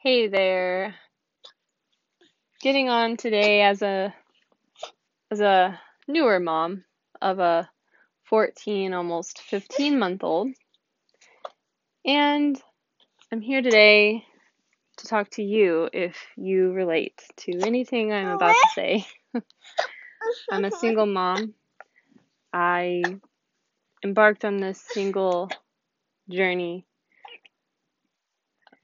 Hey there. Getting on today as a as a newer mom of a 14 almost 15 month old. And I'm here today to talk to you if you relate to anything I'm about to say. I'm a single mom. I embarked on this single journey.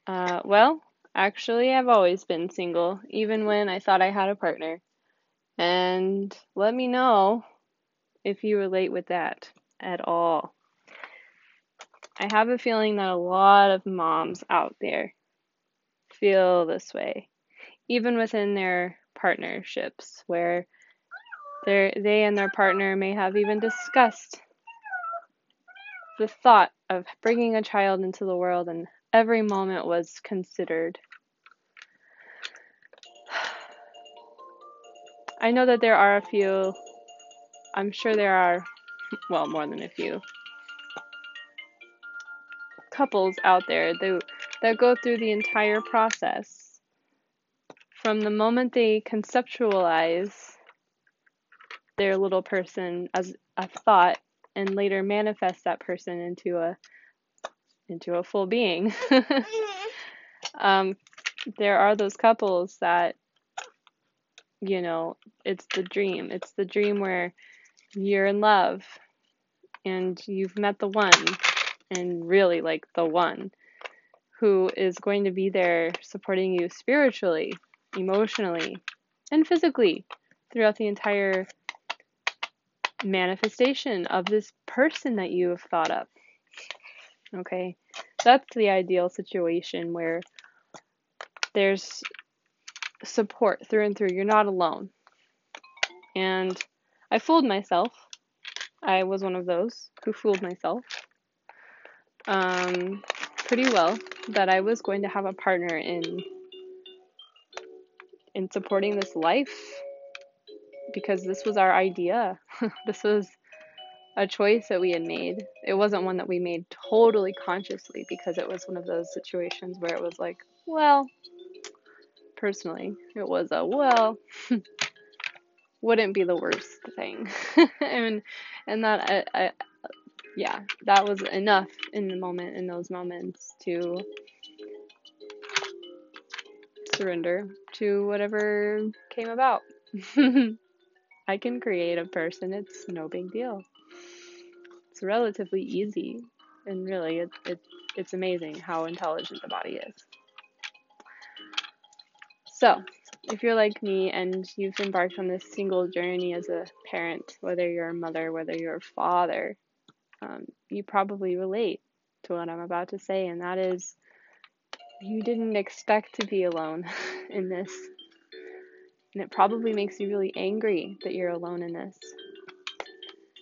Uh, well, actually, I've always been single, even when I thought I had a partner. And let me know if you relate with that at all. I have a feeling that a lot of moms out there feel this way, even within their partnerships, where they and their partner may have even discussed the thought of bringing a child into the world, and every moment was considered. I know that there are a few, I'm sure there are, well, more than a few couples out there that, that go through the entire process from the moment they conceptualize their little person as a thought and later manifest that person into a into a full being. um, there are those couples that you know, it's the dream. It's the dream where you're in love and you've met the one and really like the one who is going to be there supporting you spiritually, emotionally, and physically throughout the entire manifestation of this person that you have thought of. Okay, that's the ideal situation where there's support through and through. You're not alone. And I fooled myself. I was one of those who fooled myself um, pretty well that I was going to have a partner in in supporting this life because this was our idea. this was a choice that we had made. It wasn't one that we made totally consciously because it was one of those situations where it was like, well, personally. It was a well, wouldn't be the worst thing, and and that I, I, yeah, that was enough in the moment in those moments to surrender to whatever came about. I can create a person. It's no big deal. Relatively easy, and really, it, it it's amazing how intelligent the body is. So, if you're like me and you've embarked on this single journey as a parent, whether you're a mother, whether you're a father, um, you probably relate to what I'm about to say, and that is you didn't expect to be alone in this. And it probably makes you really angry that you're alone in this.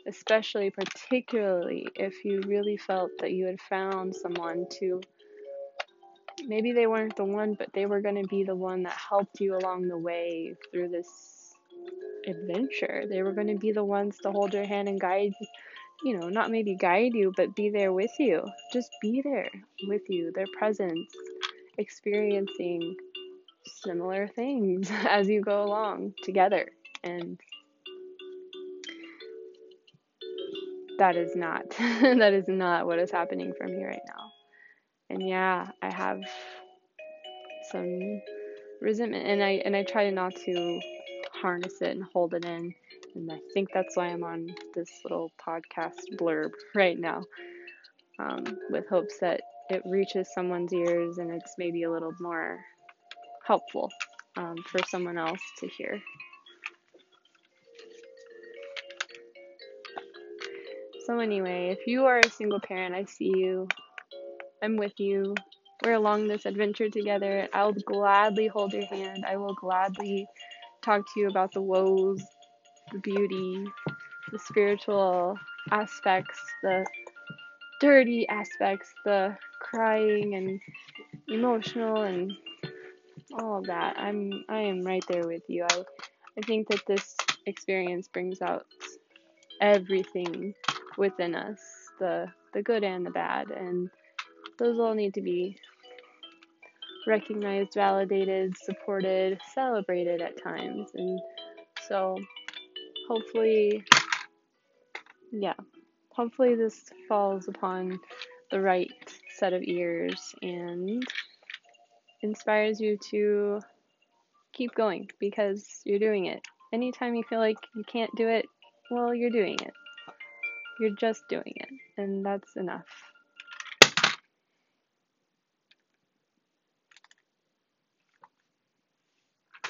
Especially, particularly, if you really felt that you had found someone to maybe they weren't the one, but they were going to be the one that helped you along the way through this adventure. They were going to be the ones to hold your hand and guide, you know, not maybe guide you, but be there with you. Just be there with you, their presence, experiencing similar things as you go along together. And that is not that is not what is happening for me right now and yeah, I have some resentment, and I and I try not to harness it and hold it in, and I think that's why I'm on this little podcast blurb right now, um, with hopes that it reaches someone's ears and it's maybe a little more helpful um, for someone else to hear. So, anyway, if you are a single parent, I see you. I'm with you. We're along this adventure together. I'll gladly hold your hand. I will gladly talk to you about the woes, the beauty, the spiritual aspects, the dirty aspects, the crying and emotional and all of that. I'm I am right there with you. I I think that this experience brings out everything within us, the the good and the bad and those all need to be recognized, validated, supported, celebrated at times. And so hopefully, yeah, hopefully this falls upon the right set of ears and inspires you to keep going because you're doing it. Anytime you feel like you can't do it, well, you're doing it. You're just doing it, and that's enough.